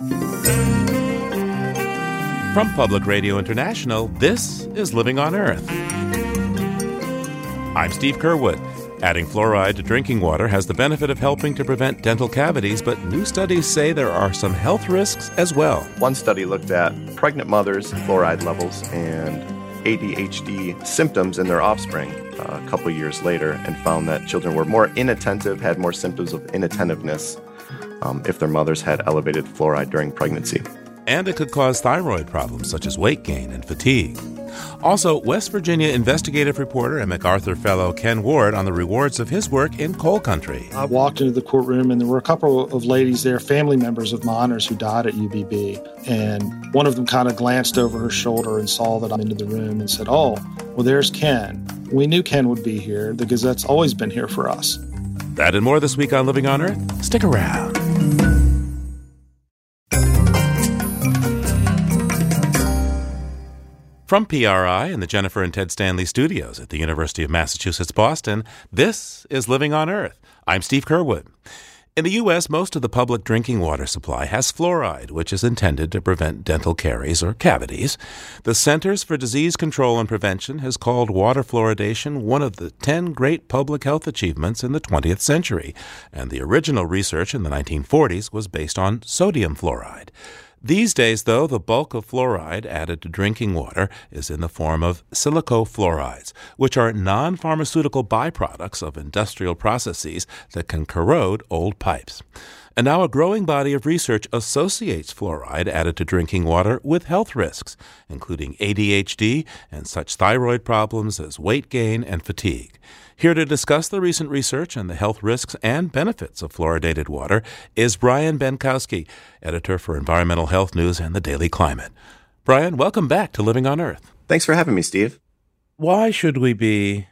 From Public Radio International, this is Living on Earth. I'm Steve Curwood. Adding fluoride to drinking water has the benefit of helping to prevent dental cavities, but new studies say there are some health risks as well. One study looked at pregnant mothers' fluoride levels and ADHD symptoms in their offspring uh, a couple years later and found that children were more inattentive, had more symptoms of inattentiveness um, if their mothers had elevated fluoride during pregnancy. And it could cause thyroid problems such as weight gain and fatigue. Also, West Virginia investigative reporter and MacArthur Fellow Ken Ward on the rewards of his work in coal country. I walked into the courtroom and there were a couple of ladies there, family members of miners who died at UBB. And one of them kind of glanced over her shoulder and saw that I'm into the room and said, Oh, well, there's Ken. We knew Ken would be here. The Gazette's always been here for us. That and more this week on Living on Earth. Stick around. From PRI and the Jennifer and Ted Stanley studios at the University of Massachusetts Boston, this is Living on Earth. I'm Steve Curwood. In the U.S., most of the public drinking water supply has fluoride, which is intended to prevent dental caries or cavities. The Centers for Disease Control and Prevention has called water fluoridation one of the 10 great public health achievements in the 20th century, and the original research in the 1940s was based on sodium fluoride. These days, though, the bulk of fluoride added to drinking water is in the form of silicofluorides, which are non pharmaceutical byproducts of industrial processes that can corrode old pipes. And now a growing body of research associates fluoride added to drinking water with health risks, including ADHD and such thyroid problems as weight gain and fatigue. Here to discuss the recent research and the health risks and benefits of fluoridated water is Brian Bienkowski, editor for Environmental Health News and the Daily Climate. Brian, welcome back to Living on Earth. Thanks for having me, Steve. Why should we be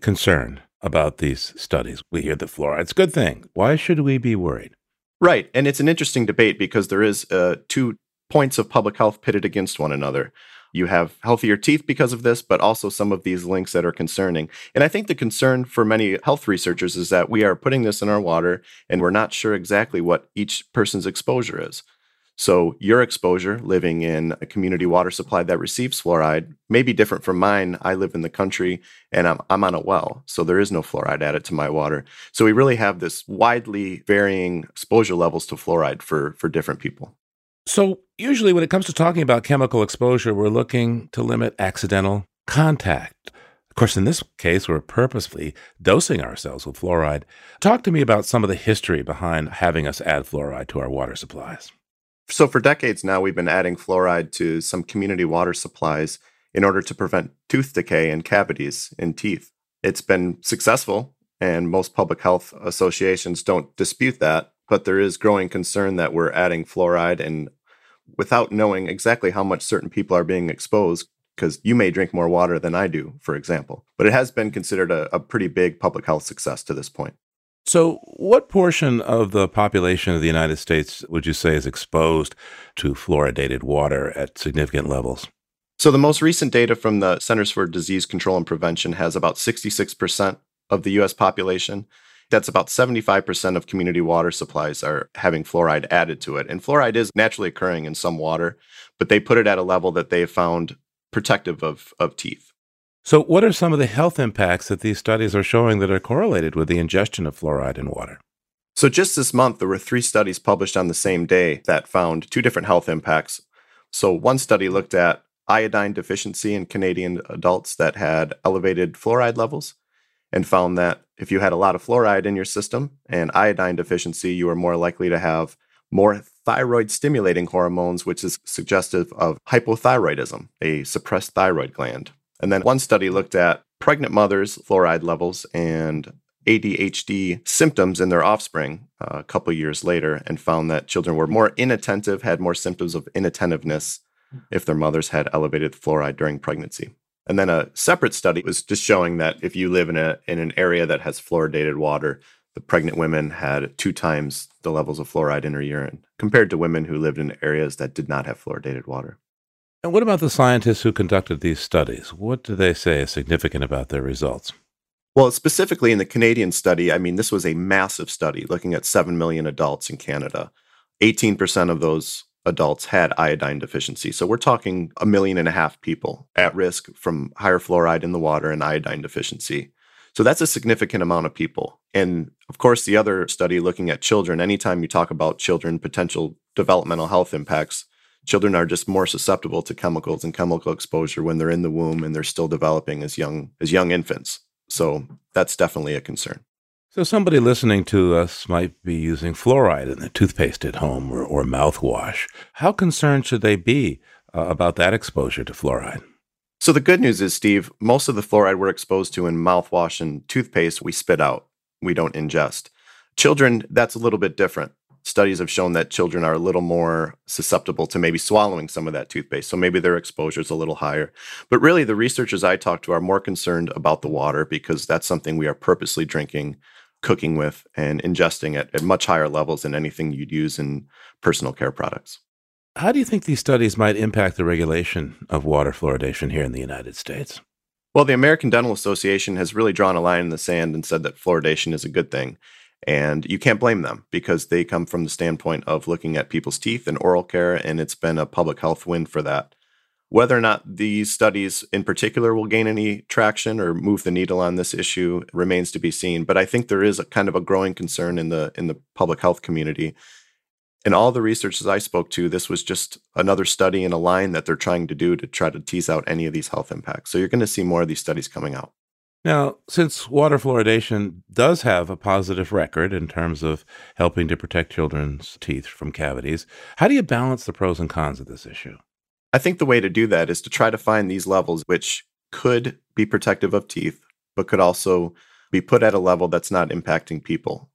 concerned about these studies? We hear that fluoride's a good thing. Why should we be worried? Right. And it's an interesting debate because there is uh, two points of public health pitted against one another you have healthier teeth because of this, but also some of these links that are concerning. And I think the concern for many health researchers is that we are putting this in our water and we're not sure exactly what each person's exposure is. So, your exposure living in a community water supply that receives fluoride may be different from mine. I live in the country and I'm, I'm on a well, so there is no fluoride added to my water. So, we really have this widely varying exposure levels to fluoride for, for different people. So, usually when it comes to talking about chemical exposure, we're looking to limit accidental contact. Of course, in this case, we're purposefully dosing ourselves with fluoride. Talk to me about some of the history behind having us add fluoride to our water supplies. So, for decades now, we've been adding fluoride to some community water supplies in order to prevent tooth decay and cavities in teeth. It's been successful, and most public health associations don't dispute that but there is growing concern that we're adding fluoride and without knowing exactly how much certain people are being exposed because you may drink more water than I do, for example. But it has been considered a, a, pretty big public health success to this point. So, what portion of the population of the United States would you say is exposed to fluoridated water at significant levels? So, the most recent data from the Centers for Disease Control and Prevention has about 66% of the US population that's about 75% of community water supplies are having fluoride added to it. And fluoride is naturally occurring in some water, but they put it at a level that they have found protective of, of teeth. So, what are some of the health impacts that these studies are showing that are correlated with the ingestion of fluoride in water? So, just this month, there were three studies published on the same day that found two different health impacts. So, one study looked at iodine deficiency in Canadian adults that had elevated fluoride levels and found that if you had a lot of fluoride in your system and iodine deficiency, you were more likely to have more thyroid stimulating hormones, which is suggestive of hypothyroidism, a suppressed thyroid gland. And then one study looked at pregnant mothers' fluoride levels and ADHD symptoms in their offspring uh, a couple years later and found that children were more inattentive, had more symptoms of inattentiveness if their mothers had elevated fluoride during pregnancy. And then a separate study was just showing that if you live in a in an area that has fluoridated water, the pregnant women had two times the levels of fluoride in her urine compared to women who lived in areas that did not have fluoridated water. And what about the scientists who conducted these studies? What do they say is significant about their results? Well, specifically in the Canadian study, I mean, this was a massive study looking at 7 million adults in Canada. 18% of those adults had iodine deficiency. So we're talking a million and a half people at risk from higher fluoride in the water and iodine deficiency. So that's a significant amount of people. And of course, the other study looking at children, anytime you talk about children, potential developmental health impacts, children are just more susceptible to chemicals and chemical exposure when they're in the womb and they're still developing as young as young infants. So that's definitely a concern. So somebody listening to us might be using fluoride in the toothpaste at home or, or mouthwash. How concerned should they be uh, about that exposure to fluoride? So the good news is, Steve, most of the fluoride we're exposed to in mouthwash and toothpaste we spit out. We don't ingest. Children, that's a little bit different studies have shown that children are a little more susceptible to maybe swallowing some of that toothpaste. So maybe their exposure is a little higher. But really, the researchers I talk to are more concerned about the water because that's something we are purposely drinking, cooking with, and ingesting at, at much higher levels than anything you'd use in personal care products. How do you think these studies might impact the regulation of water fluoridation here in the United States? Well, the American Dental Association has really drawn a line in the sand and said that fluoridation is a good thing. And you can't blame them because they come from the standpoint of looking at people's teeth and oral care, and it's been a public health win for that. Whether or not these studies in particular will gain any traction or move the needle on this issue remains to be seen. But I think there is a kind of a growing concern in the in the public health community. In all the researchers I spoke to, this was just another study in a line that they're trying to do to try to tease out any of these health impacts. So you're going to see more of these studies coming out. Now, since water fluoridation does have a positive record in terms of helping to protect children's teeth from cavities, how do you balance the pros and cons of this issue? I think the way to do that is to try to find these levels which could be protective of teeth, but could also be put at a level that's not impacting people.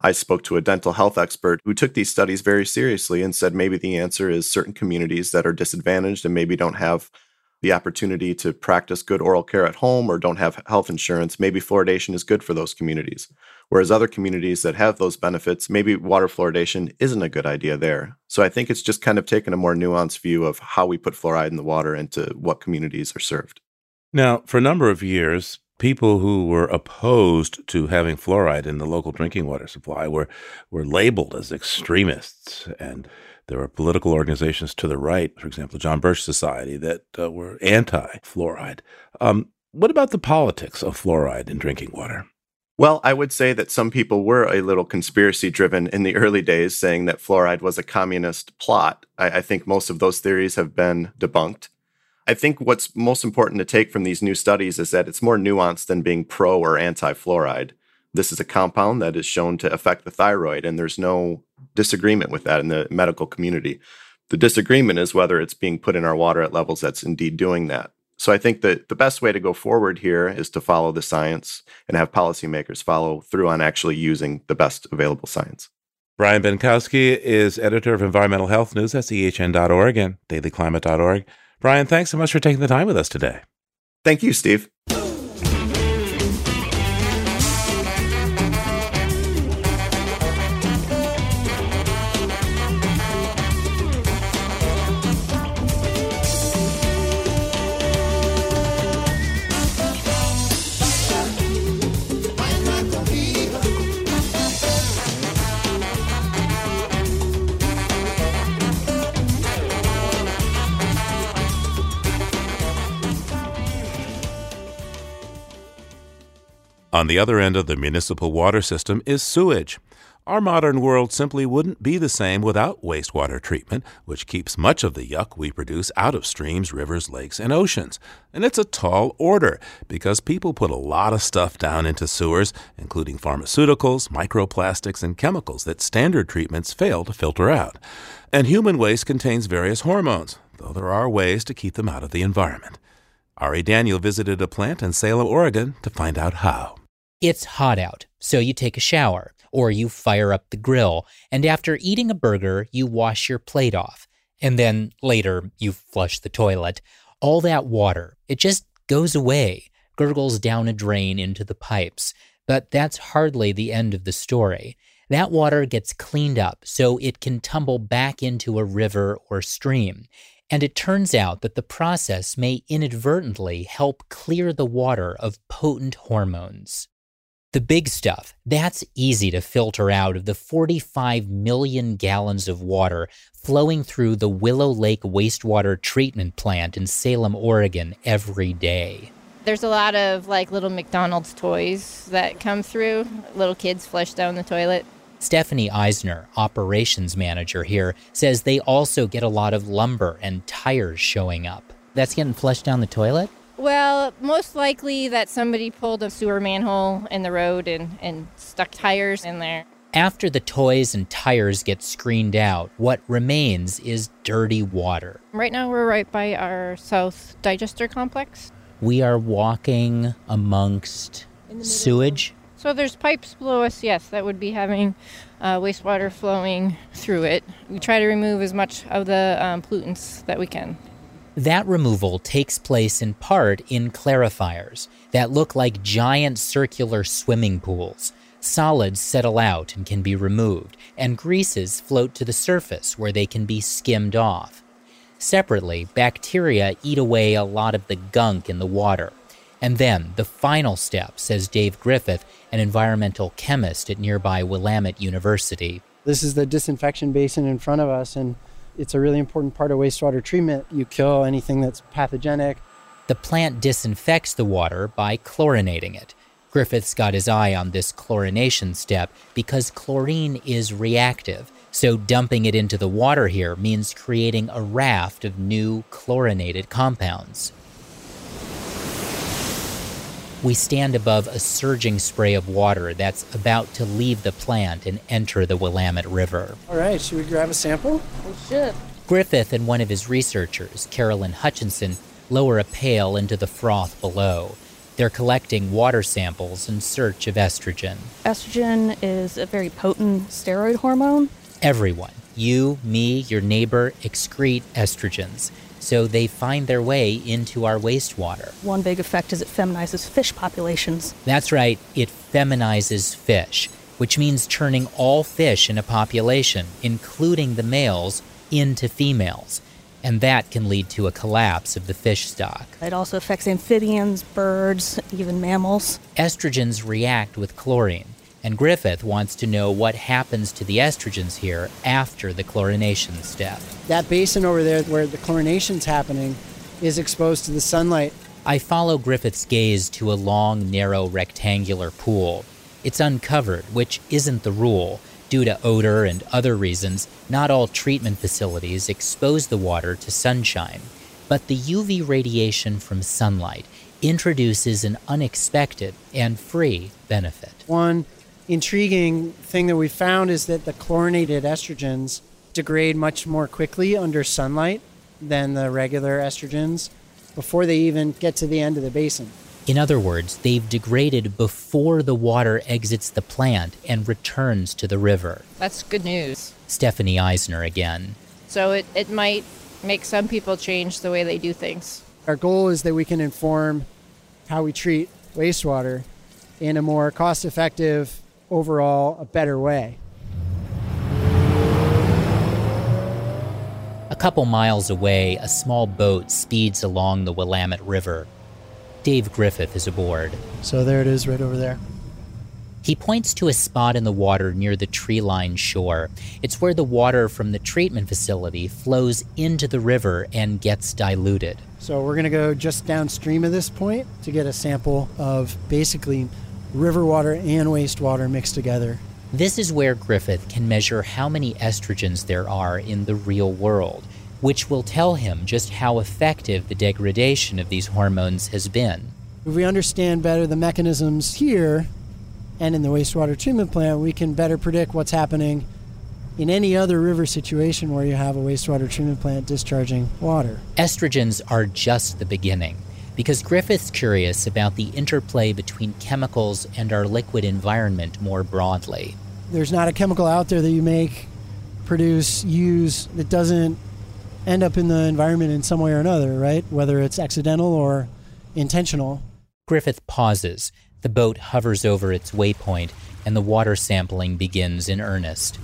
I spoke to a dental health expert who took these studies very seriously and said maybe the answer is certain communities that are disadvantaged and maybe don't have the opportunity to practice good oral care at home or don't have health insurance, maybe fluoridation is good for those communities. Whereas other communities that have those benefits, maybe water fluoridation isn't a good idea there. So I think it's just kind of taken a more nuanced view of how we put fluoride in the water and to what communities are served. Now, for a number of years, people who were opposed to having fluoride in the local drinking water supply were, were labeled as extremists and there were political organizations to the right, for example, John Birch Society, that uh, were anti fluoride. Um, what about the politics of fluoride in drinking water? Well, I would say that some people were a little conspiracy driven in the early days, saying that fluoride was a communist plot. I, I think most of those theories have been debunked. I think what's most important to take from these new studies is that it's more nuanced than being pro or anti fluoride. This is a compound that is shown to affect the thyroid, and there's no disagreement with that in the medical community. The disagreement is whether it's being put in our water at levels that's indeed doing that. So I think that the best way to go forward here is to follow the science and have policymakers follow through on actually using the best available science. Brian Bienkowski is editor of Environmental Health News at ehn.org and dailyclimate.org. Brian, thanks so much for taking the time with us today. Thank you, Steve. On the other end of the municipal water system is sewage. Our modern world simply wouldn't be the same without wastewater treatment, which keeps much of the yuck we produce out of streams, rivers, lakes, and oceans. And it's a tall order because people put a lot of stuff down into sewers, including pharmaceuticals, microplastics, and chemicals that standard treatments fail to filter out. And human waste contains various hormones, though there are ways to keep them out of the environment. Ari Daniel visited a plant in Salem, Oregon to find out how. It's hot out, so you take a shower, or you fire up the grill, and after eating a burger, you wash your plate off. And then later, you flush the toilet. All that water, it just goes away, gurgles down a drain into the pipes. But that's hardly the end of the story. That water gets cleaned up so it can tumble back into a river or stream. And it turns out that the process may inadvertently help clear the water of potent hormones. The big stuff, that's easy to filter out of the 45 million gallons of water flowing through the Willow Lake wastewater treatment plant in Salem, Oregon every day. There's a lot of like little McDonald's toys that come through. Little kids flush down the toilet. Stephanie Eisner, operations manager here, says they also get a lot of lumber and tires showing up. That's getting flushed down the toilet? Well, most likely that somebody pulled a sewer manhole in the road and, and stuck tires in there. After the toys and tires get screened out, what remains is dirty water. Right now, we're right by our South Digester complex. We are walking amongst sewage. So there's pipes below us, yes, that would be having uh, wastewater flowing through it. We try to remove as much of the um, pollutants that we can. That removal takes place in part in clarifiers that look like giant circular swimming pools. Solids settle out and can be removed, and greases float to the surface where they can be skimmed off. Separately, bacteria eat away a lot of the gunk in the water. And then, the final step, says Dave Griffith, an environmental chemist at nearby Willamette University. This is the disinfection basin in front of us, and it's a really important part of wastewater treatment. You kill anything that's pathogenic. The plant disinfects the water by chlorinating it. Griffith's got his eye on this chlorination step because chlorine is reactive, so dumping it into the water here means creating a raft of new chlorinated compounds. We stand above a surging spray of water that's about to leave the plant and enter the Willamette River. All right, should we grab a sample? We should. Griffith and one of his researchers, Carolyn Hutchinson, lower a pail into the froth below. They're collecting water samples in search of estrogen. Estrogen is a very potent steroid hormone. Everyone, you, me, your neighbor, excrete estrogens so they find their way into our wastewater. One big effect is it feminizes fish populations. That's right, it feminizes fish, which means turning all fish in a population, including the males, into females. And that can lead to a collapse of the fish stock. It also affects amphibians, birds, even mammals. Estrogens react with chlorine, and Griffith wants to know what happens to the estrogens here after the chlorination step. That basin over there where the chlorination's happening is exposed to the sunlight. I follow Griffith's gaze to a long, narrow, rectangular pool. It's uncovered, which isn't the rule. Due to odor and other reasons, not all treatment facilities expose the water to sunshine. But the UV radiation from sunlight introduces an unexpected and free benefit. One intriguing thing that we found is that the chlorinated estrogens degrade much more quickly under sunlight than the regular estrogens before they even get to the end of the basin. In other words, they've degraded before the water exits the plant and returns to the river. That's good news. Stephanie Eisner again. So it, it might make some people change the way they do things. Our goal is that we can inform how we treat wastewater in a more cost effective, overall, a better way. A couple miles away, a small boat speeds along the Willamette River. Dave Griffith is aboard. So there it is right over there. He points to a spot in the water near the tree lined shore. It's where the water from the treatment facility flows into the river and gets diluted. So we're going to go just downstream of this point to get a sample of basically river water and wastewater mixed together. This is where Griffith can measure how many estrogens there are in the real world, which will tell him just how effective the degradation of these hormones has been. If we understand better the mechanisms here and in the wastewater treatment plant, we can better predict what's happening in any other river situation where you have a wastewater treatment plant discharging water. Estrogens are just the beginning because Griffith's curious about the interplay between chemicals and our liquid environment more broadly. There's not a chemical out there that you make, produce, use that doesn't end up in the environment in some way or another, right? Whether it's accidental or intentional. Griffith pauses. The boat hovers over its waypoint, and the water sampling begins in earnest.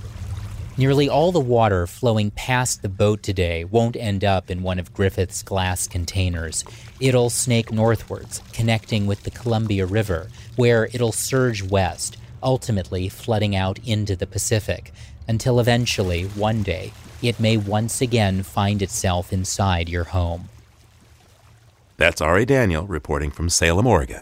Nearly all the water flowing past the boat today won't end up in one of Griffith's glass containers. It'll snake northwards, connecting with the Columbia River, where it'll surge west, ultimately flooding out into the Pacific, until eventually, one day, it may once again find itself inside your home. That's Ari Daniel reporting from Salem, Oregon.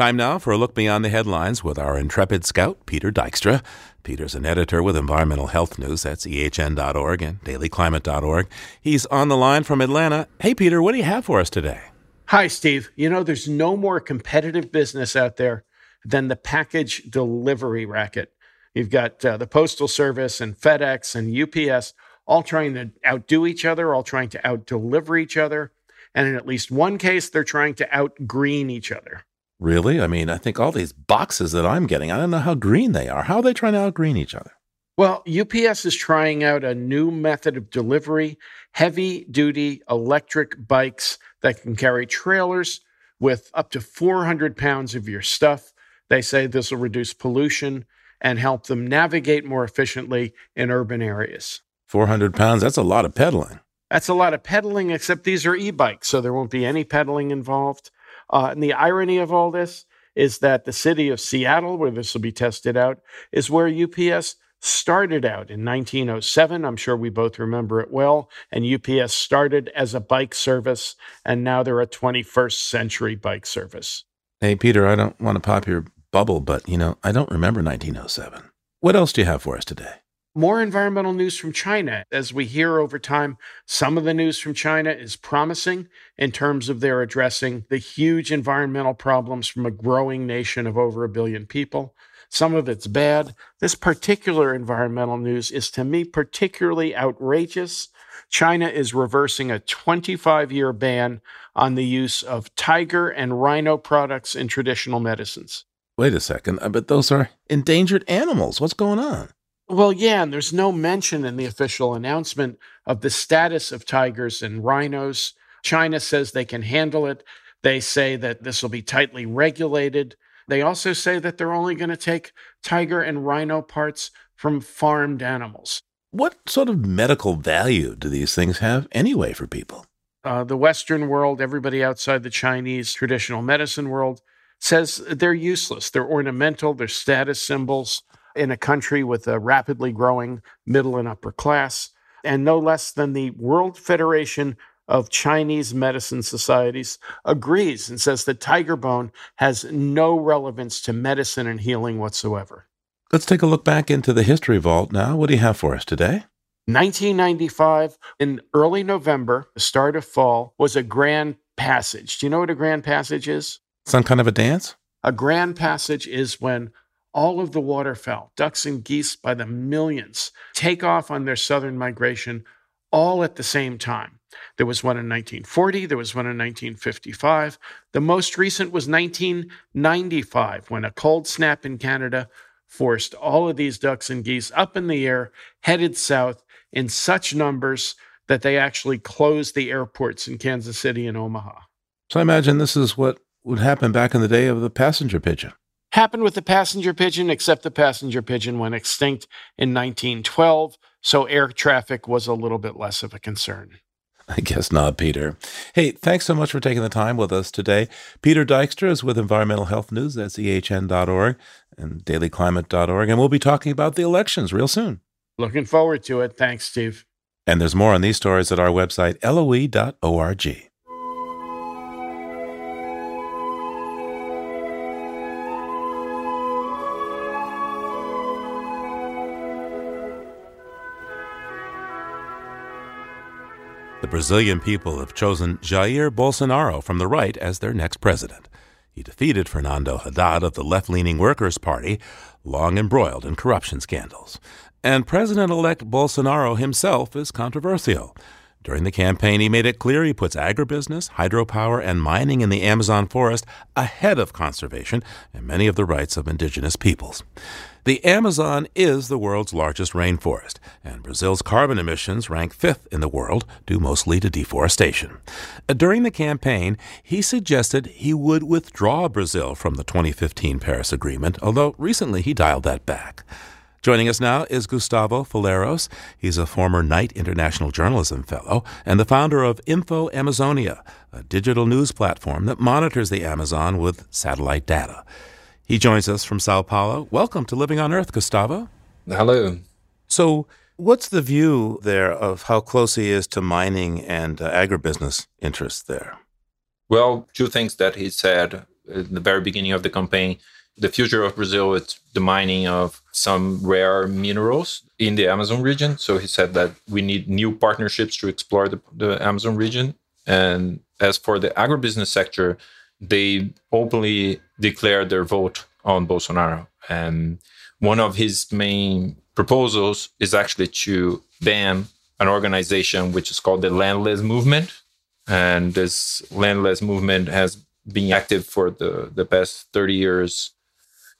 Time now for a look beyond the headlines with our intrepid scout, Peter Dykstra. Peter's an editor with Environmental Health News. That's ehn.org and dailyclimate.org. He's on the line from Atlanta. Hey, Peter, what do you have for us today? Hi, Steve. You know, there's no more competitive business out there than the package delivery racket. You've got uh, the Postal Service and FedEx and UPS all trying to outdo each other, all trying to outdeliver each other. And in at least one case, they're trying to outgreen each other. Really? I mean, I think all these boxes that I'm getting, I don't know how green they are. How are they trying to outgreen each other? Well, UPS is trying out a new method of delivery heavy duty electric bikes that can carry trailers with up to 400 pounds of your stuff. They say this will reduce pollution and help them navigate more efficiently in urban areas. 400 pounds, that's a lot of pedaling. That's a lot of pedaling, except these are e bikes, so there won't be any pedaling involved. Uh, and the irony of all this is that the city of Seattle, where this will be tested out, is where UPS started out in 1907. I'm sure we both remember it well. And UPS started as a bike service, and now they're a 21st century bike service. Hey, Peter, I don't want to pop your bubble, but you know, I don't remember 1907. What else do you have for us today? More environmental news from China. As we hear over time, some of the news from China is promising in terms of their addressing the huge environmental problems from a growing nation of over a billion people. Some of it's bad. This particular environmental news is to me particularly outrageous. China is reversing a 25 year ban on the use of tiger and rhino products in traditional medicines. Wait a second, uh, but those are endangered animals. What's going on? Well, yeah, and there's no mention in the official announcement of the status of tigers and rhinos. China says they can handle it. They say that this will be tightly regulated. They also say that they're only going to take tiger and rhino parts from farmed animals. What sort of medical value do these things have anyway for people? Uh, the Western world, everybody outside the Chinese traditional medicine world, says they're useless. They're ornamental, they're status symbols in a country with a rapidly growing middle and upper class. And no less than the World Federation of Chinese Medicine Societies agrees and says that tiger bone has no relevance to medicine and healing whatsoever. Let's take a look back into the history vault now. What do you have for us today? 1995, in early November, the start of fall, was a grand passage. Do you know what a grand passage is? Some kind of a dance? A grand passage is when all of the waterfowl, ducks and geese by the millions, take off on their southern migration all at the same time. There was one in 1940, there was one in 1955. The most recent was 1995 when a cold snap in Canada forced all of these ducks and geese up in the air, headed south in such numbers that they actually closed the airports in Kansas City and Omaha. So I imagine this is what would happen back in the day of the passenger pigeon. Happened with the passenger pigeon, except the passenger pigeon went extinct in 1912, so air traffic was a little bit less of a concern. I guess not, Peter. Hey, thanks so much for taking the time with us today. Peter Dykstra is with Environmental Health News. That's ehn.org and dailyclimate.org. And we'll be talking about the elections real soon. Looking forward to it. Thanks, Steve. And there's more on these stories at our website, loe.org. The Brazilian people have chosen Jair Bolsonaro from the right as their next president. He defeated Fernando Haddad of the left leaning Workers' Party, long embroiled in corruption scandals. And President elect Bolsonaro himself is controversial. During the campaign, he made it clear he puts agribusiness, hydropower, and mining in the Amazon forest ahead of conservation and many of the rights of indigenous peoples. The Amazon is the world's largest rainforest, and Brazil's carbon emissions rank fifth in the world, due mostly to deforestation. During the campaign, he suggested he would withdraw Brazil from the 2015 Paris Agreement, although recently he dialed that back. Joining us now is Gustavo Faleiros. He's a former Knight International Journalism Fellow and the founder of Info Amazonia, a digital news platform that monitors the Amazon with satellite data. He joins us from Sao Paulo. Welcome to Living on Earth, Gustavo. Hello. So, what's the view there of how close he is to mining and uh, agribusiness interests there? Well, two things that he said in the very beginning of the campaign the future of Brazil is the mining of some rare minerals in the Amazon region. So he said that we need new partnerships to explore the, the Amazon region. And as for the agribusiness sector, they openly declared their vote on Bolsonaro. And one of his main proposals is actually to ban an organization which is called the Landless Movement. And this Landless Movement has been active for the, the past 30 years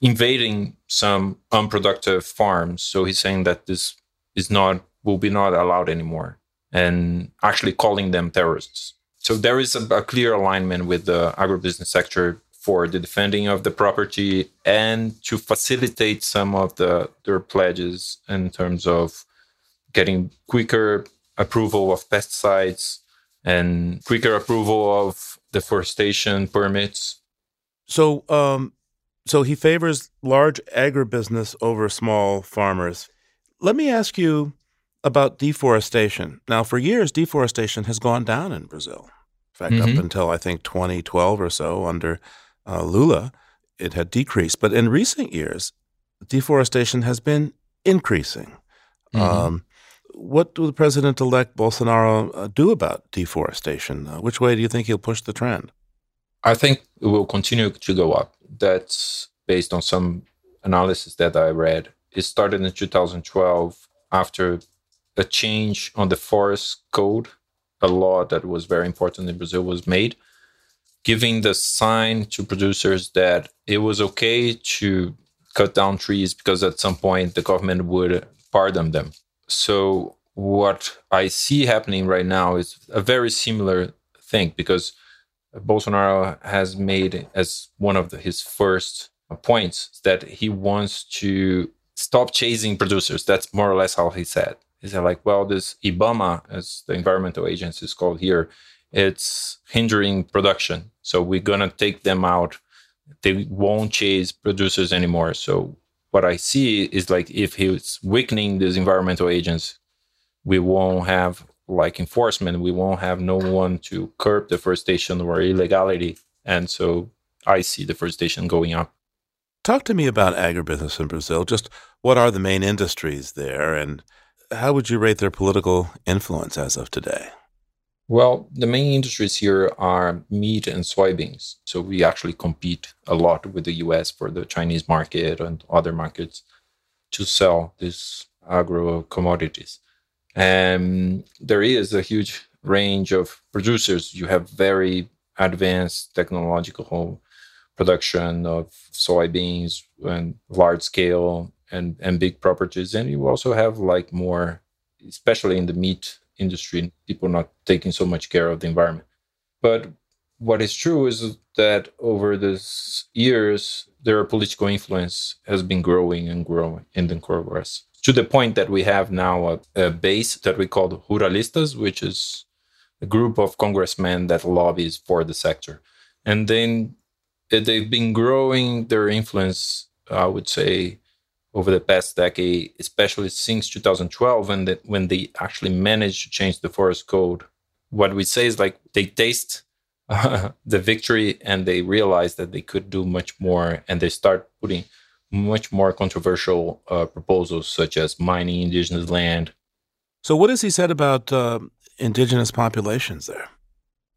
invading some unproductive farms. So he's saying that this is not will be not allowed anymore, and actually calling them terrorists. So there is a, a clear alignment with the agribusiness sector for the defending of the property and to facilitate some of the their pledges in terms of getting quicker approval of pesticides and quicker approval of deforestation permits. So, um, so he favors large agribusiness over small farmers. Let me ask you about deforestation. Now, for years, deforestation has gone down in Brazil. In fact, mm-hmm. up until I think 2012 or so, under uh, Lula, it had decreased. But in recent years, deforestation has been increasing. Mm-hmm. Um, what will the President elect Bolsonaro uh, do about deforestation? Uh, which way do you think he'll push the trend? I think it will continue to go up that's based on some analysis that I read. It started in 2012 after a change on the forest code, a law that was very important in Brazil was made, giving the sign to producers that it was okay to cut down trees because at some point the government would pardon them. So what I see happening right now is a very similar thing because Bolsonaro has made as one of the, his first points that he wants to stop chasing producers. That's more or less how he said. He said, like, well, this IBAMA, as the environmental agency is called here, it's hindering production. So we're going to take them out. They won't chase producers anymore. So what I see is like if he's weakening these environmental agents, we won't have like enforcement, we won't have no one to curb deforestation or illegality. And so I see deforestation going up. Talk to me about agribusiness in Brazil. Just what are the main industries there, and how would you rate their political influence as of today? Well, the main industries here are meat and soybeans. So we actually compete a lot with the US for the Chinese market and other markets to sell these agro commodities. And there is a huge range of producers. You have very advanced technological production of soybeans and large scale and, and big properties. And you also have like more, especially in the meat industry, people not taking so much care of the environment. But what is true is that over these years, their political influence has been growing and growing in the to the point that we have now a, a base that we call Ruralistas, which is a group of congressmen that lobbies for the sector. And then eh, they've been growing their influence, I would say, over the past decade, especially since 2012, when, the, when they actually managed to change the forest code. What we say is like they taste uh, the victory and they realize that they could do much more and they start putting much more controversial uh, proposals, such as mining indigenous land. So, what has he said about uh, indigenous populations there?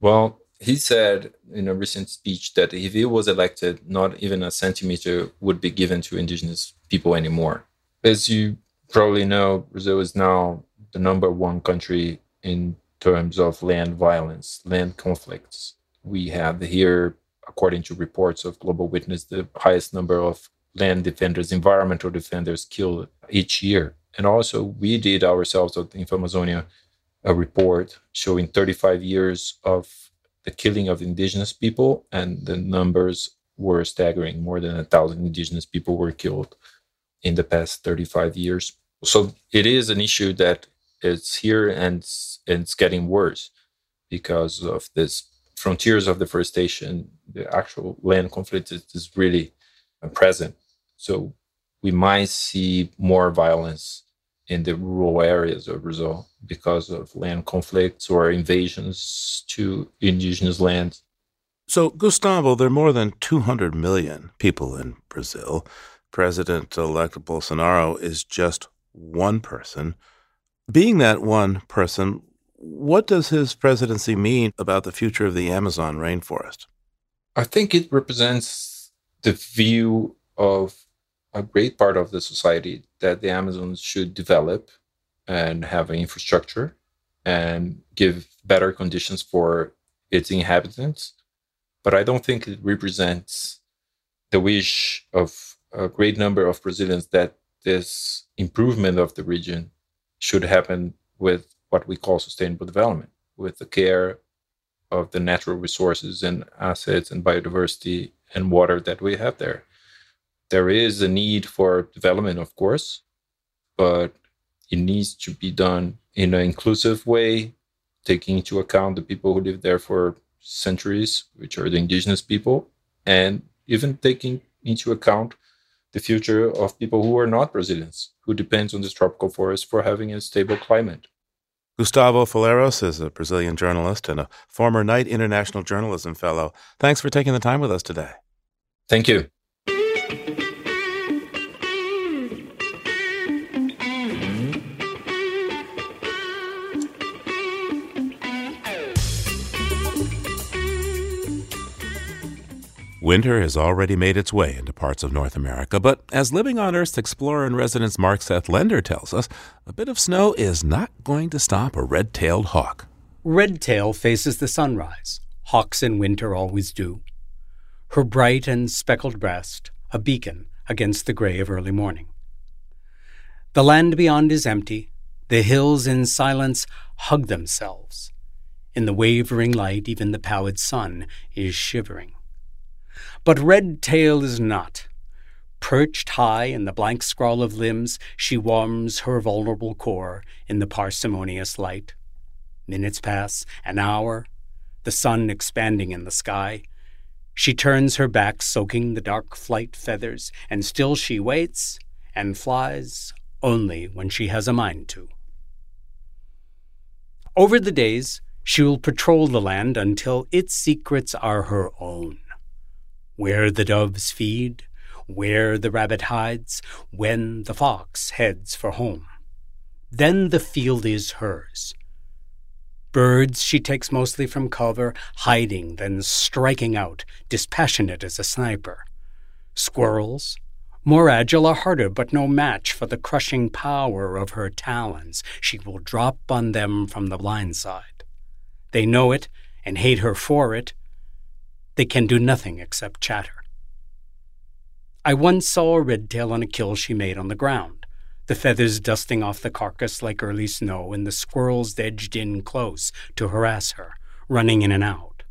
Well, he said in a recent speech that if he was elected, not even a centimeter would be given to indigenous people anymore. As you probably know, Brazil is now the number one country in terms of land violence, land conflicts. We have here, according to reports of Global Witness, the highest number of land defenders, environmental defenders killed each year. And also, we did ourselves at InfoAmazonia a report showing 35 years of the killing of indigenous people, and the numbers were staggering. More than a thousand indigenous people were killed in the past 35 years. So it is an issue that is here and, and it's getting worse because of this frontiers of deforestation. The actual land conflict is really present. So we might see more violence in the rural areas of Brazil because of land conflicts or invasions to indigenous lands. So, Gustavo, there are more than 200 million people in Brazil. President elect Bolsonaro is just one person. Being that one person, what does his presidency mean about the future of the Amazon rainforest? I think it represents the view of a great part of the society that the Amazons should develop and have an infrastructure and give better conditions for its inhabitants. But I don't think it represents the wish of a great number of Brazilians that this improvement of the region should happen with what we call sustainable development, with the care of the natural resources and assets and biodiversity and water that we have there there is a need for development, of course, but it needs to be done in an inclusive way, taking into account the people who live there for centuries, which are the indigenous people, and even taking into account the future of people who are not Brazilians, who depends on this tropical forest for having a stable climate. Gustavo Faleiros is a Brazilian journalist and a former Knight International Journalism Fellow. Thanks for taking the time with us today. Thank you. Winter has already made its way into parts of North America, but as Living on Earth's explorer in residence Mark Seth Lender tells us, a bit of snow is not going to stop a red tailed hawk. Red tail faces the sunrise. Hawks in winter always do. Her bright and speckled breast, a beacon against the gray of early morning. The land beyond is empty. The hills in silence hug themselves. In the wavering light, even the pallid sun is shivering. But Red Tail is not. Perched high in the blank scrawl of limbs, she warms her vulnerable core in the parsimonious light. Minutes pass, an hour, the sun expanding in the sky. She turns her back, soaking the dark flight feathers, and still she waits and flies only when she has a mind to. Over the days, she will patrol the land until its secrets are her own where the doves feed, where the rabbit hides, when the fox heads for home. Then the field is hers. Birds she takes mostly from cover, hiding, then striking out, dispassionate as a sniper. Squirrels, more agile or harder, but no match for the crushing power of her talons. She will drop on them from the blind side. They know it and hate her for it, they can do nothing except chatter. I once saw a redtail on a kill she made on the ground, the feathers dusting off the carcass like early snow, and the squirrels edged in close to harass her, running in and out.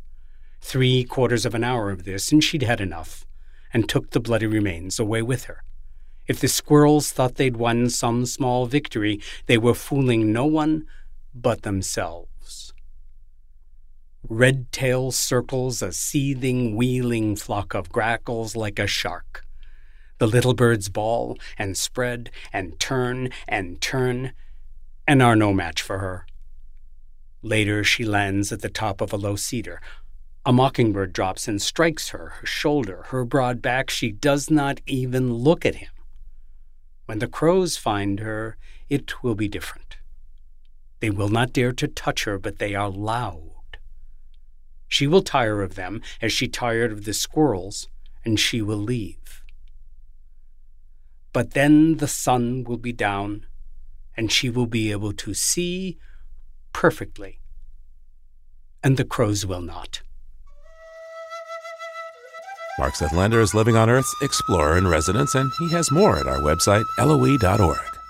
Three quarters of an hour of this, and she'd had enough, and took the bloody remains away with her. If the squirrels thought they'd won some small victory, they were fooling no one but themselves. Red tail circles a seething, wheeling flock of grackles like a shark. The little birds bawl and spread and turn and turn and are no match for her. Later, she lands at the top of a low cedar. A mockingbird drops and strikes her, her shoulder, her broad back. She does not even look at him. When the crows find her, it will be different. They will not dare to touch her, but they are loud. She will tire of them as she tired of the squirrels, and she will leave. But then the sun will be down, and she will be able to see perfectly, and the crows will not. Mark Seth is living on Earth's explorer in residence, and he has more at our website, loe.org.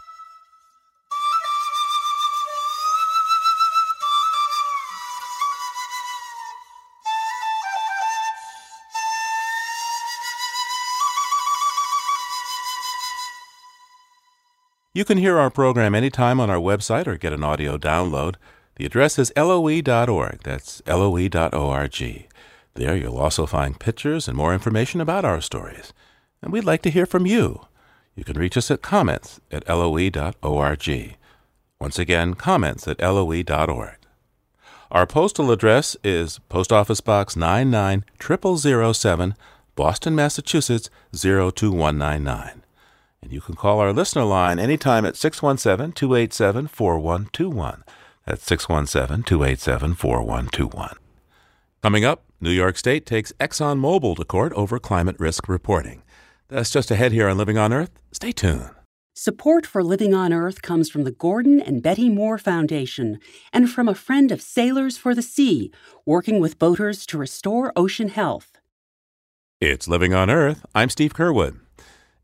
You can hear our program anytime on our website or get an audio download. The address is loe.org. That's loe.org. There you'll also find pictures and more information about our stories. And we'd like to hear from you. You can reach us at comments at loe.org. Once again, comments at loe.org. Our postal address is Post Office Box 99007, Boston, Massachusetts 02199. And you can call our listener line anytime at 617 287 4121. That's 617 287 4121. Coming up, New York State takes ExxonMobil to court over climate risk reporting. That's just ahead here on Living on Earth. Stay tuned. Support for Living on Earth comes from the Gordon and Betty Moore Foundation and from a friend of Sailors for the Sea, working with boaters to restore ocean health. It's Living on Earth. I'm Steve Curwood.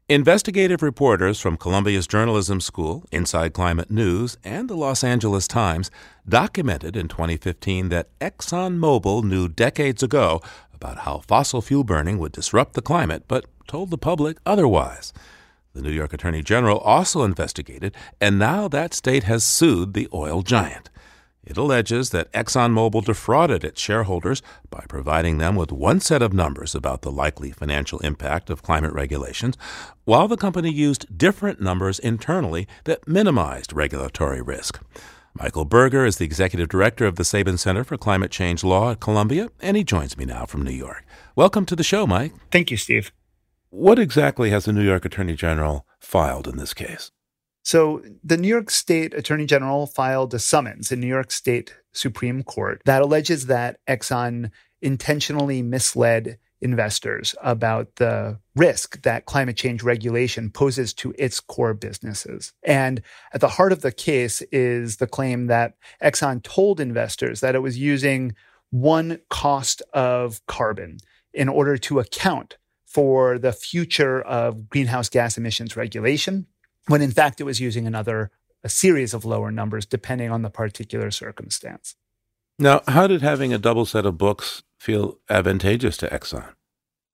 Investigative reporters from Columbia's Journalism School, Inside Climate News, and the Los Angeles Times documented in 2015 that ExxonMobil knew decades ago about how fossil fuel burning would disrupt the climate, but told the public otherwise. The New York Attorney General also investigated, and now that state has sued the oil giant. It alleges that ExxonMobil defrauded its shareholders by providing them with one set of numbers about the likely financial impact of climate regulations, while the company used different numbers internally that minimized regulatory risk. Michael Burger is the executive director of the Sabin Center for Climate Change Law at Columbia, and he joins me now from New York. Welcome to the show, Mike. Thank you, Steve. What exactly has the New York Attorney General filed in this case? So the New York State Attorney General filed a summons in New York State Supreme Court that alleges that Exxon intentionally misled investors about the risk that climate change regulation poses to its core businesses. And at the heart of the case is the claim that Exxon told investors that it was using one cost of carbon in order to account for the future of greenhouse gas emissions regulation when in fact it was using another a series of lower numbers depending on the particular circumstance. Now, how did having a double set of books feel advantageous to Exxon?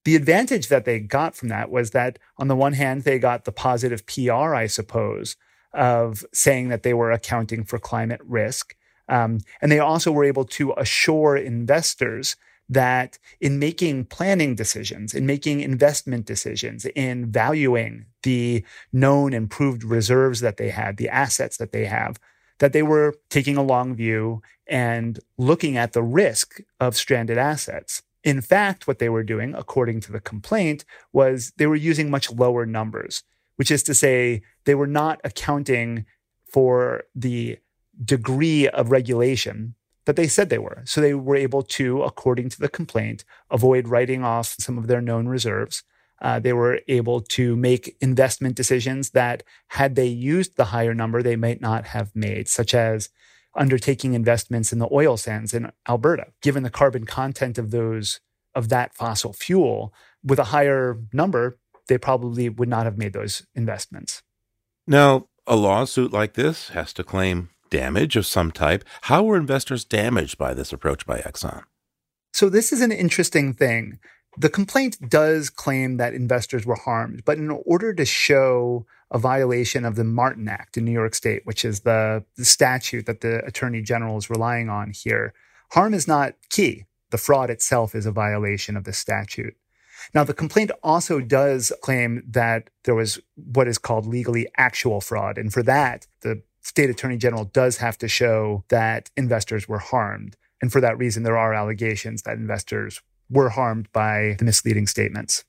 The advantage that they got from that was that, on the one hand, they got the positive PR, I suppose, of saying that they were accounting for climate risk. Um, and they also were able to assure investors that in making planning decisions, in making investment decisions, in valuing the known improved reserves that they had, the assets that they have, that they were taking a long view and looking at the risk of stranded assets. In fact, what they were doing, according to the complaint, was they were using much lower numbers, which is to say, they were not accounting for the degree of regulation that they said they were. So they were able to, according to the complaint, avoid writing off some of their known reserves. Uh, they were able to make investment decisions that, had they used the higher number, they might not have made, such as undertaking investments in the oil sands in Alberta. Given the carbon content of those of that fossil fuel, with a higher number, they probably would not have made those investments. Now, a lawsuit like this has to claim damage of some type. How were investors damaged by this approach by Exxon? So, this is an interesting thing. The complaint does claim that investors were harmed, but in order to show a violation of the Martin Act in New York State, which is the, the statute that the attorney general is relying on here, harm is not key. The fraud itself is a violation of the statute. Now, the complaint also does claim that there was what is called legally actual fraud. And for that, the state attorney general does have to show that investors were harmed. And for that reason, there are allegations that investors were harmed by the misleading statements.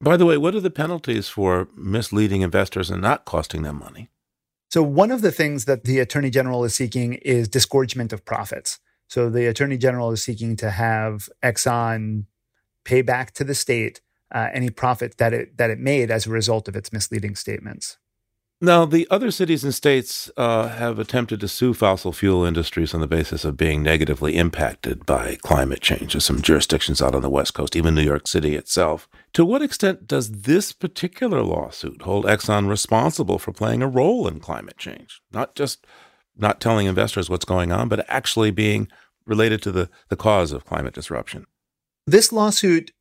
By the way, what are the penalties for misleading investors and not costing them money? So, one of the things that the Attorney General is seeking is disgorgement of profits. So, the Attorney General is seeking to have Exxon pay back to the state uh, any profit that it that it made as a result of its misleading statements. Now, the other cities and states uh, have attempted to sue fossil fuel industries on the basis of being negatively impacted by climate change. There's some jurisdictions out on the West Coast, even New York City itself. To what extent does this particular lawsuit hold Exxon responsible for playing a role in climate change? Not just not telling investors what's going on, but actually being related to the, the cause of climate disruption. This lawsuit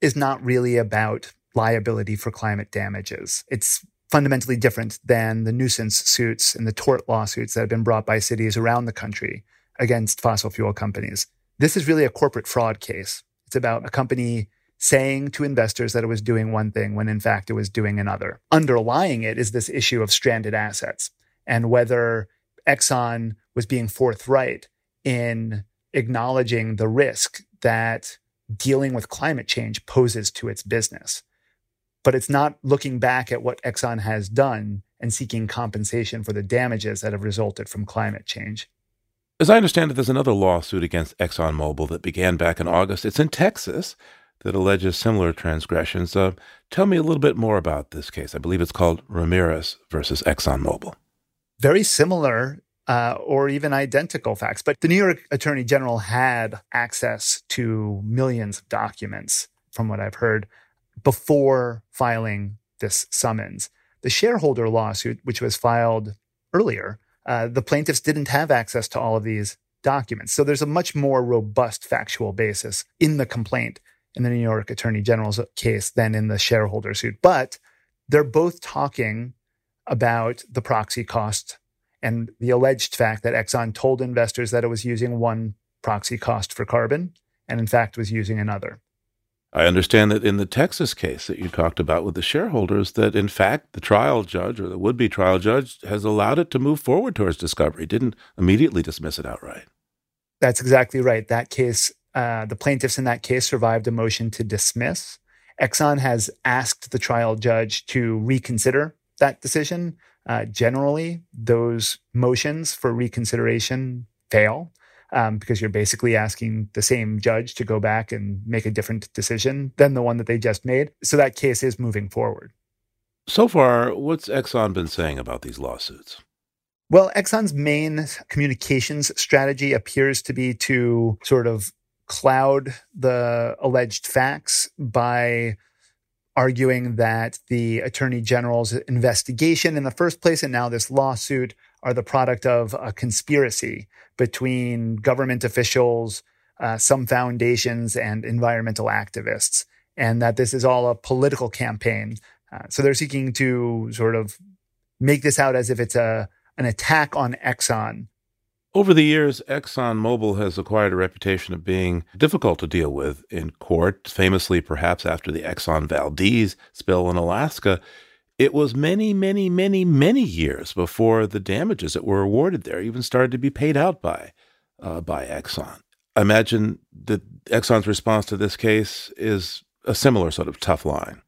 is not really about liability for climate damages. It's fundamentally different than the nuisance suits and the tort lawsuits that have been brought by cities around the country against fossil fuel companies. This is really a corporate fraud case. It's about a company saying to investors that it was doing one thing when in fact it was doing another. Underlying it is this issue of stranded assets and whether Exxon was being forthright in acknowledging the risk that dealing with climate change poses to its business but it's not looking back at what Exxon has done and seeking compensation for the damages that have resulted from climate change. As I understand it, there's another lawsuit against ExxonMobil that began back in August. It's in Texas that alleges similar transgressions. Uh, tell me a little bit more about this case. I believe it's called Ramirez versus ExxonMobil. Very similar uh, or even identical facts, but the New York Attorney General had access to millions of documents, from what I've heard, before filing this summons. The shareholder lawsuit, which was filed earlier, uh, the plaintiffs didn't have access to all of these documents. So there's a much more robust factual basis in the complaint in the New York Attorney General's case than in the shareholder suit. But they're both talking about the proxy cost and the alleged fact that Exxon told investors that it was using one proxy cost for carbon and in fact was using another. I understand that in the Texas case that you talked about with the shareholders, that in fact the trial judge or the would be trial judge has allowed it to move forward towards discovery, didn't immediately dismiss it outright. That's exactly right. That case, uh, the plaintiffs in that case survived a motion to dismiss. Exxon has asked the trial judge to reconsider that decision. Uh, generally, those motions for reconsideration fail um, because you're basically asking the same judge to go back and make a different decision than the one that they just made. So that case is moving forward. So far, what's Exxon been saying about these lawsuits? Well, Exxon's main communications strategy appears to be to sort of cloud the alleged facts by arguing that the attorney general's investigation in the first place and now this lawsuit are the product of a conspiracy between government officials, uh, some foundations, and environmental activists, and that this is all a political campaign. Uh, so they're seeking to sort of make this out as if it's a an attack on Exxon. Over the years, ExxonMobil has acquired a reputation of being difficult to deal with in court, famously perhaps after the Exxon Valdez spill in Alaska. It was many, many, many, many years before the damages that were awarded there even started to be paid out by uh, by Exxon. I imagine that Exxon's response to this case is a similar sort of tough line.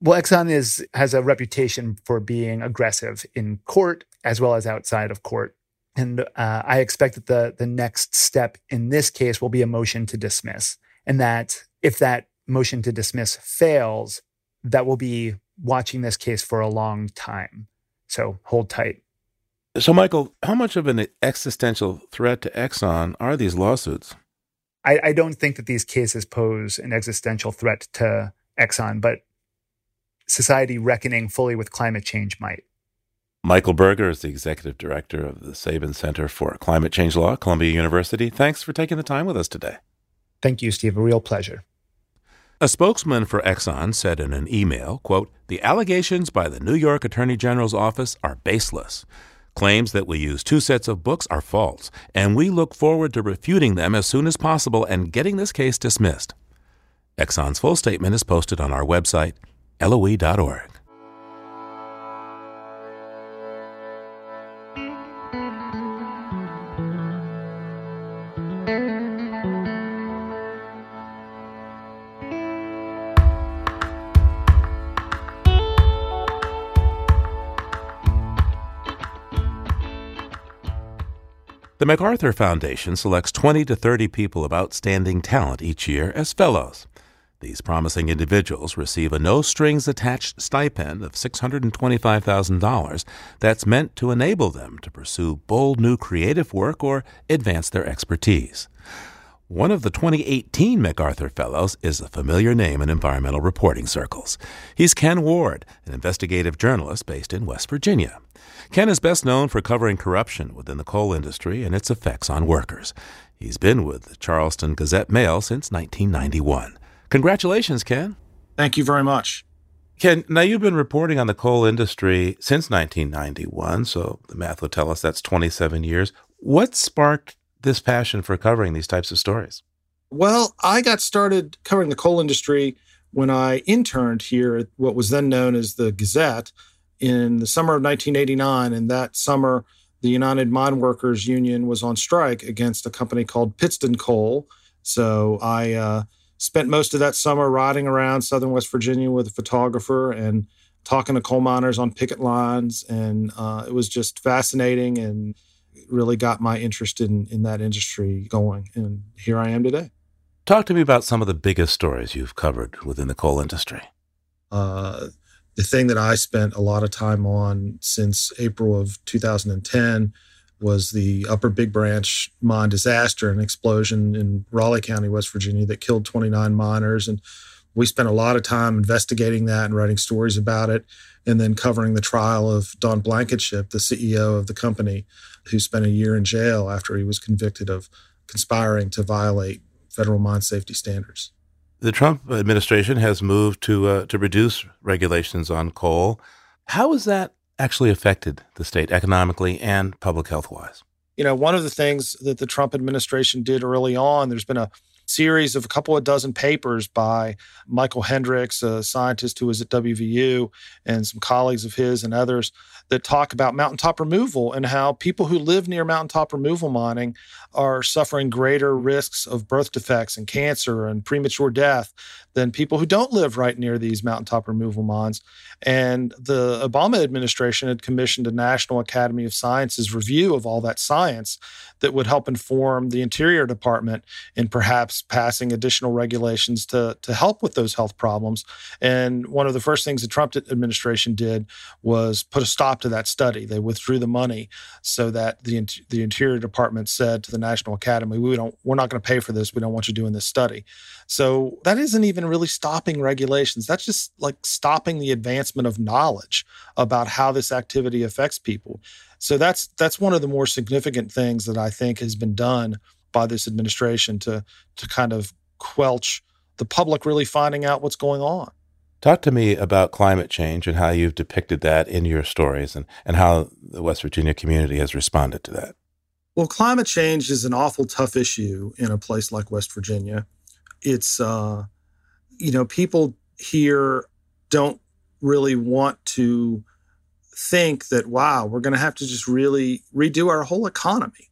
Well, Exxon is has a reputation for being aggressive in court as well as outside of court, and uh, I expect that the the next step in this case will be a motion to dismiss, and that if that motion to dismiss fails, that will be watching this case for a long time. So hold tight. So, Michael, how much of an existential threat to Exxon are these lawsuits? I, I don't think that these cases pose an existential threat to Exxon, but society reckoning fully with climate change might. Michael Burger is the executive director of the Sabin Center for Climate Change Law, Columbia University. Thanks for taking the time with us today. Thank you, Steve. A real pleasure. A spokesman for Exxon said in an email, quote, "The allegations by the New York Attorney General's office are baseless. Claims that we use two sets of books are false, and we look forward to refuting them as soon as possible and getting this case dismissed." Exxon's full statement is posted on our website, loe.org. The MacArthur Foundation selects 20 to 30 people of outstanding talent each year as fellows. These promising individuals receive a no strings attached stipend of $625,000 that's meant to enable them to pursue bold new creative work or advance their expertise. One of the 2018 MacArthur Fellows is a familiar name in environmental reporting circles. He's Ken Ward, an investigative journalist based in West Virginia. Ken is best known for covering corruption within the coal industry and its effects on workers. He's been with the Charleston Gazette Mail since 1991. Congratulations, Ken. Thank you very much. Ken, now you've been reporting on the coal industry since 1991, so the math would tell us that's 27 years. What sparked this passion for covering these types of stories? Well, I got started covering the coal industry when I interned here at what was then known as the Gazette in the summer of 1989. And that summer, the United Mine Workers Union was on strike against a company called Pittston Coal. So I uh, spent most of that summer riding around southern West Virginia with a photographer and talking to coal miners on picket lines. And uh, it was just fascinating and really got my interest in, in that industry going. And here I am today. Talk to me about some of the biggest stories you've covered within the coal industry. Uh, the thing that I spent a lot of time on since April of 2010 was the Upper Big Branch mine disaster an explosion in Raleigh County, West Virginia, that killed 29 miners. And we spent a lot of time investigating that and writing stories about it, and then covering the trial of Don Blankenship, the CEO of the company, who spent a year in jail after he was convicted of conspiring to violate federal mine safety standards. The Trump administration has moved to uh, to reduce regulations on coal. How has that actually affected the state economically and public health wise? You know, one of the things that the Trump administration did early on, there's been a series of a couple of dozen papers by Michael Hendryx, a scientist who was at WVU, and some colleagues of his and others that talk about mountaintop removal and how people who live near mountaintop removal mining are suffering greater risks of birth defects and cancer and premature death than people who don't live right near these mountaintop removal mines. And the Obama administration had commissioned a National Academy of Sciences review of all that science that would help inform the Interior Department in perhaps passing additional regulations to, to help with those health problems. And one of the first things the Trump administration did was put a stop to that study. They withdrew the money so that the, the Interior Department said to the National Academy, we don't, we're not going to pay for this. We don't want you doing this study. So that isn't even really stopping regulations. That's just like stopping the advancement of knowledge about how this activity affects people. So that's that's one of the more significant things that I think has been done by this administration to to kind of quelch the public really finding out what's going on. Talk to me about climate change and how you've depicted that in your stories and, and how the West Virginia community has responded to that. Well, climate change is an awful tough issue in a place like West Virginia. It's, uh, you know, people here don't really want to think that wow we're going to have to just really redo our whole economy.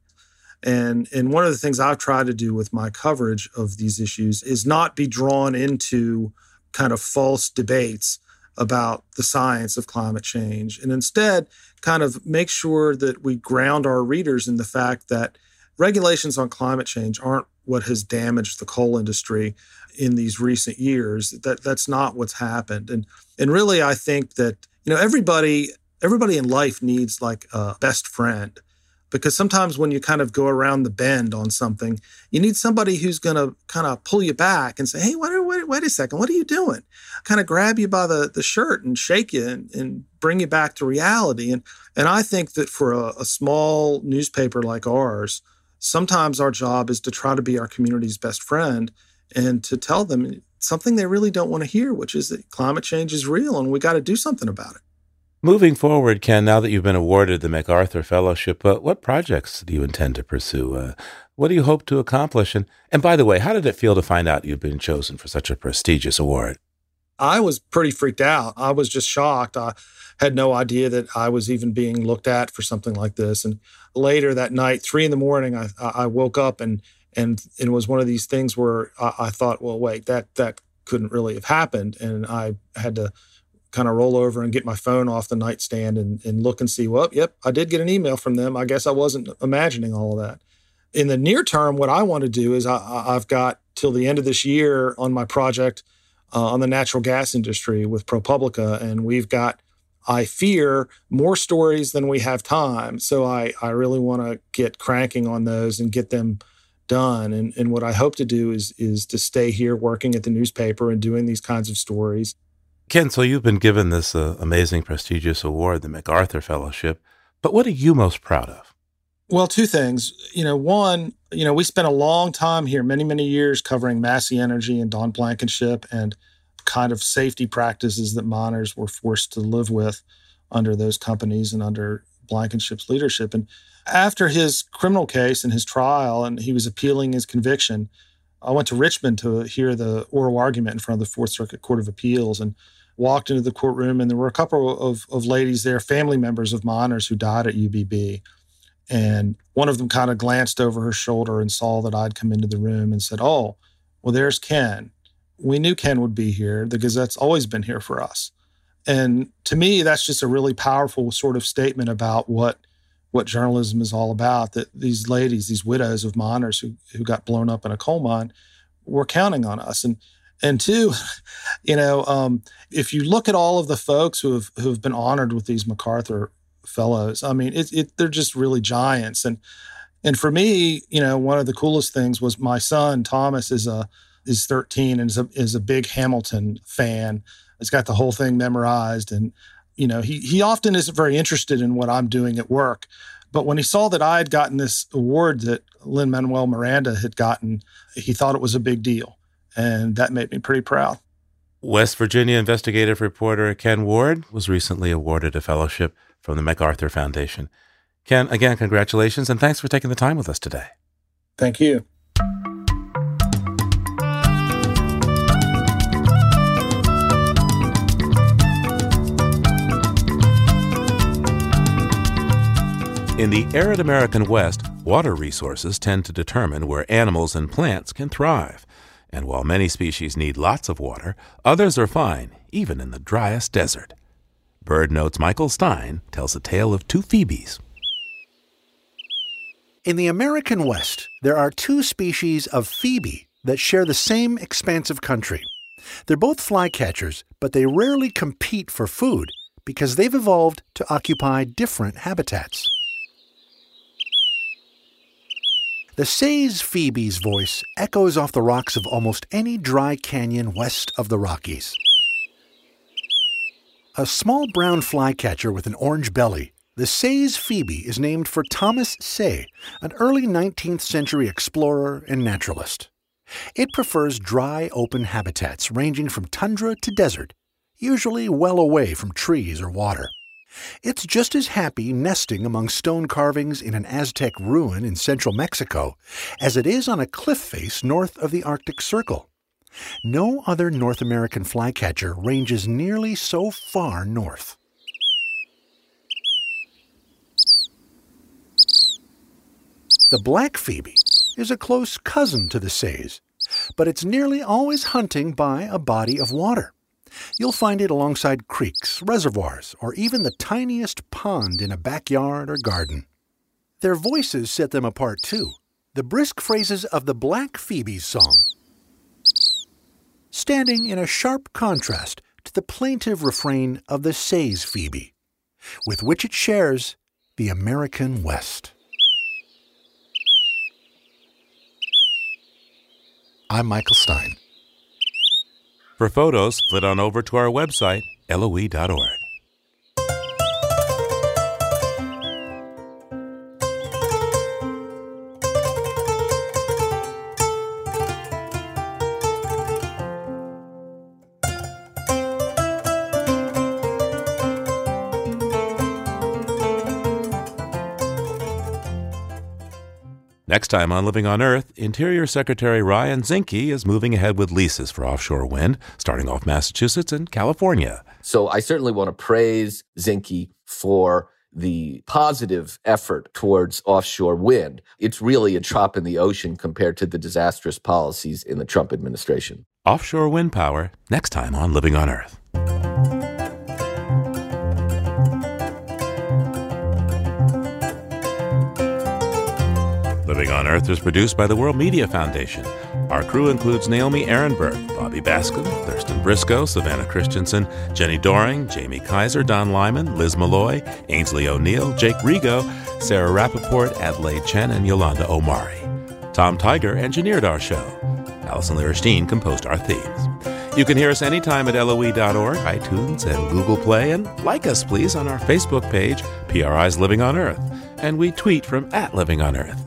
And and one of the things i've tried to do with my coverage of these issues is not be drawn into kind of false debates about the science of climate change and instead kind of make sure that we ground our readers in the fact that regulations on climate change aren't what has damaged the coal industry in these recent years that that's not what's happened and and really i think that you know everybody everybody in life needs like a best friend because sometimes when you kind of go around the bend on something, you need somebody who's going to kind of pull you back and say, "Hey, wait, wait, wait a second, what are you doing?" Kind of grab you by the, the shirt and shake you and, and bring you back to reality. And and I think that for a, a small newspaper like ours, sometimes our job is to try to be our community's best friend and to tell them something they really don't want to hear, which is that climate change is real and we got to do something about it. Moving forward, Ken, now that you've been awarded the MacArthur Fellowship, uh, what projects do you intend to pursue? Uh, what do you hope to accomplish? And, and by the way, how did it feel to find out you've been chosen for such a prestigious award? I was pretty freaked out. I was just shocked. I had no idea that I was even being looked at for something like this. And later that night, three in the morning, I, I woke up and and it was one of these things where I, I thought, well, wait, that that couldn't really have happened, and I had to kind of roll over and get my phone off the nightstand and, and look and see, well, yep, I did get an email from them. I guess I wasn't imagining all of that. In the near term, what I want to do is I, I've got till the end of this year on my project uh, on the natural gas industry with ProPublica, and we've got I fear more stories than we have time. So I, I really want to get cranking on those and get them done. And, and what I hope to do is, is to stay here working at the newspaper and doing these kinds of stories. Ken, so you've been given this uh, amazing, prestigious award, the MacArthur Fellowship. But what are you most proud of? Well, two things. You know, one, you know, we spent a long time here, many, many years covering Massey Energy and Don Blankenship and kind of safety practices that miners were forced to live with under those companies and under Blankenship's leadership. And after his criminal case and his trial, and he was appealing his conviction, I went to Richmond to hear the oral argument in front of the Fourth Circuit Court of Appeals and walked into the courtroom. And there were a couple of, of ladies there, family members of miners who died at UBB. And one of them kind of glanced over her shoulder and saw that I'd come into the room and said, Oh, well, there's Ken we knew Ken would be here. The Gazette's always been here for us. And to me, that's just a really powerful sort of statement about what what journalism is all about. That these ladies, these widows of miners who who got blown up in a coal mine, were counting on us. And and two, you know, um, if you look at all of the folks who have who have been honored with these MacArthur fellows, I mean, it, it they're just really giants. And and for me, you know, one of the coolest things was my son Thomas is a is 13 and is a, is a big Hamilton fan. He's got the whole thing memorized. And, you know, he, he often isn't very interested in what I'm doing at work. But when he saw that I had gotten this award that Lin Manuel Miranda had gotten, he thought it was a big deal. And that made me pretty proud. West Virginia investigative reporter Ken Ward was recently awarded a fellowship from the MacArthur Foundation. Ken, again, congratulations and thanks for taking the time with us today. Thank you. In the arid American West, water resources tend to determine where animals and plants can thrive. And while many species need lots of water, others are fine, even in the driest desert. BirdNote's Michael Stein tells a tale of two phoebes. In the American West, there are two species of phoebe that share the same expansive country. They're both flycatchers, but they rarely compete for food because they've evolved to occupy different habitats. The Say's Phoebe's voice echoes off the rocks of almost any dry canyon west of the Rockies. A small brown flycatcher with an orange belly, the Say's Phoebe is named for Thomas Say, an early 19th century explorer and naturalist. It prefers dry, open habitats ranging from tundra to desert, usually well away from trees or water. It's just as happy nesting among stone carvings in an Aztec ruin in central Mexico as it is on a cliff face north of the Arctic Circle. No other North American flycatcher ranges nearly so far north. The black phoebe is a close cousin to the Say's, but it's nearly always hunting by a body of water. You'll find it alongside creeks, reservoirs, or even the tiniest pond in a backyard or garden. Their voices set them apart too. The brisk phrases of the Black Phoebe's song, standing in a sharp contrast to the plaintive refrain of the Say's Phoebe, with which it shares the American West. I'm Michael Stein. For photos, flit on over to our website, loe.org. Next time on Living on Earth, Interior Secretary Ryan Zinke is moving ahead with leases for offshore wind, starting off Massachusetts and California. So I certainly want to praise Zinke for the positive effort towards offshore wind. It's really a drop in the ocean compared to the disastrous policies in the Trump administration. Offshore wind power, next time on Living on Earth. Living on Earth is produced by the World Media Foundation. Our crew includes Naomi Arenberg, Bobby Bascomb, Thurston Briscoe, Savannah Christiansen, Jenni Doering, Jamie Kaiser, Don Lyman, Liz Malloy, Aynsley O'Neill, Jake Rego, Sarah Rappaport, Adelaide Chen, and Yolanda Omari. Tom Tiger engineered our show. Allison Lierstein composed our themes. You can hear us anytime at loe.org, iTunes, and Google Play, and like us, please, on our Facebook page, PRI's Living on Earth, and we tweet from at Living on Earth.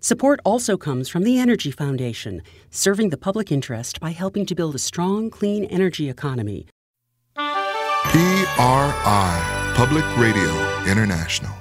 Support also comes from the Energy Foundation, serving the public interest by helping to build a strong, clean energy economy. PRI, Public Radio International.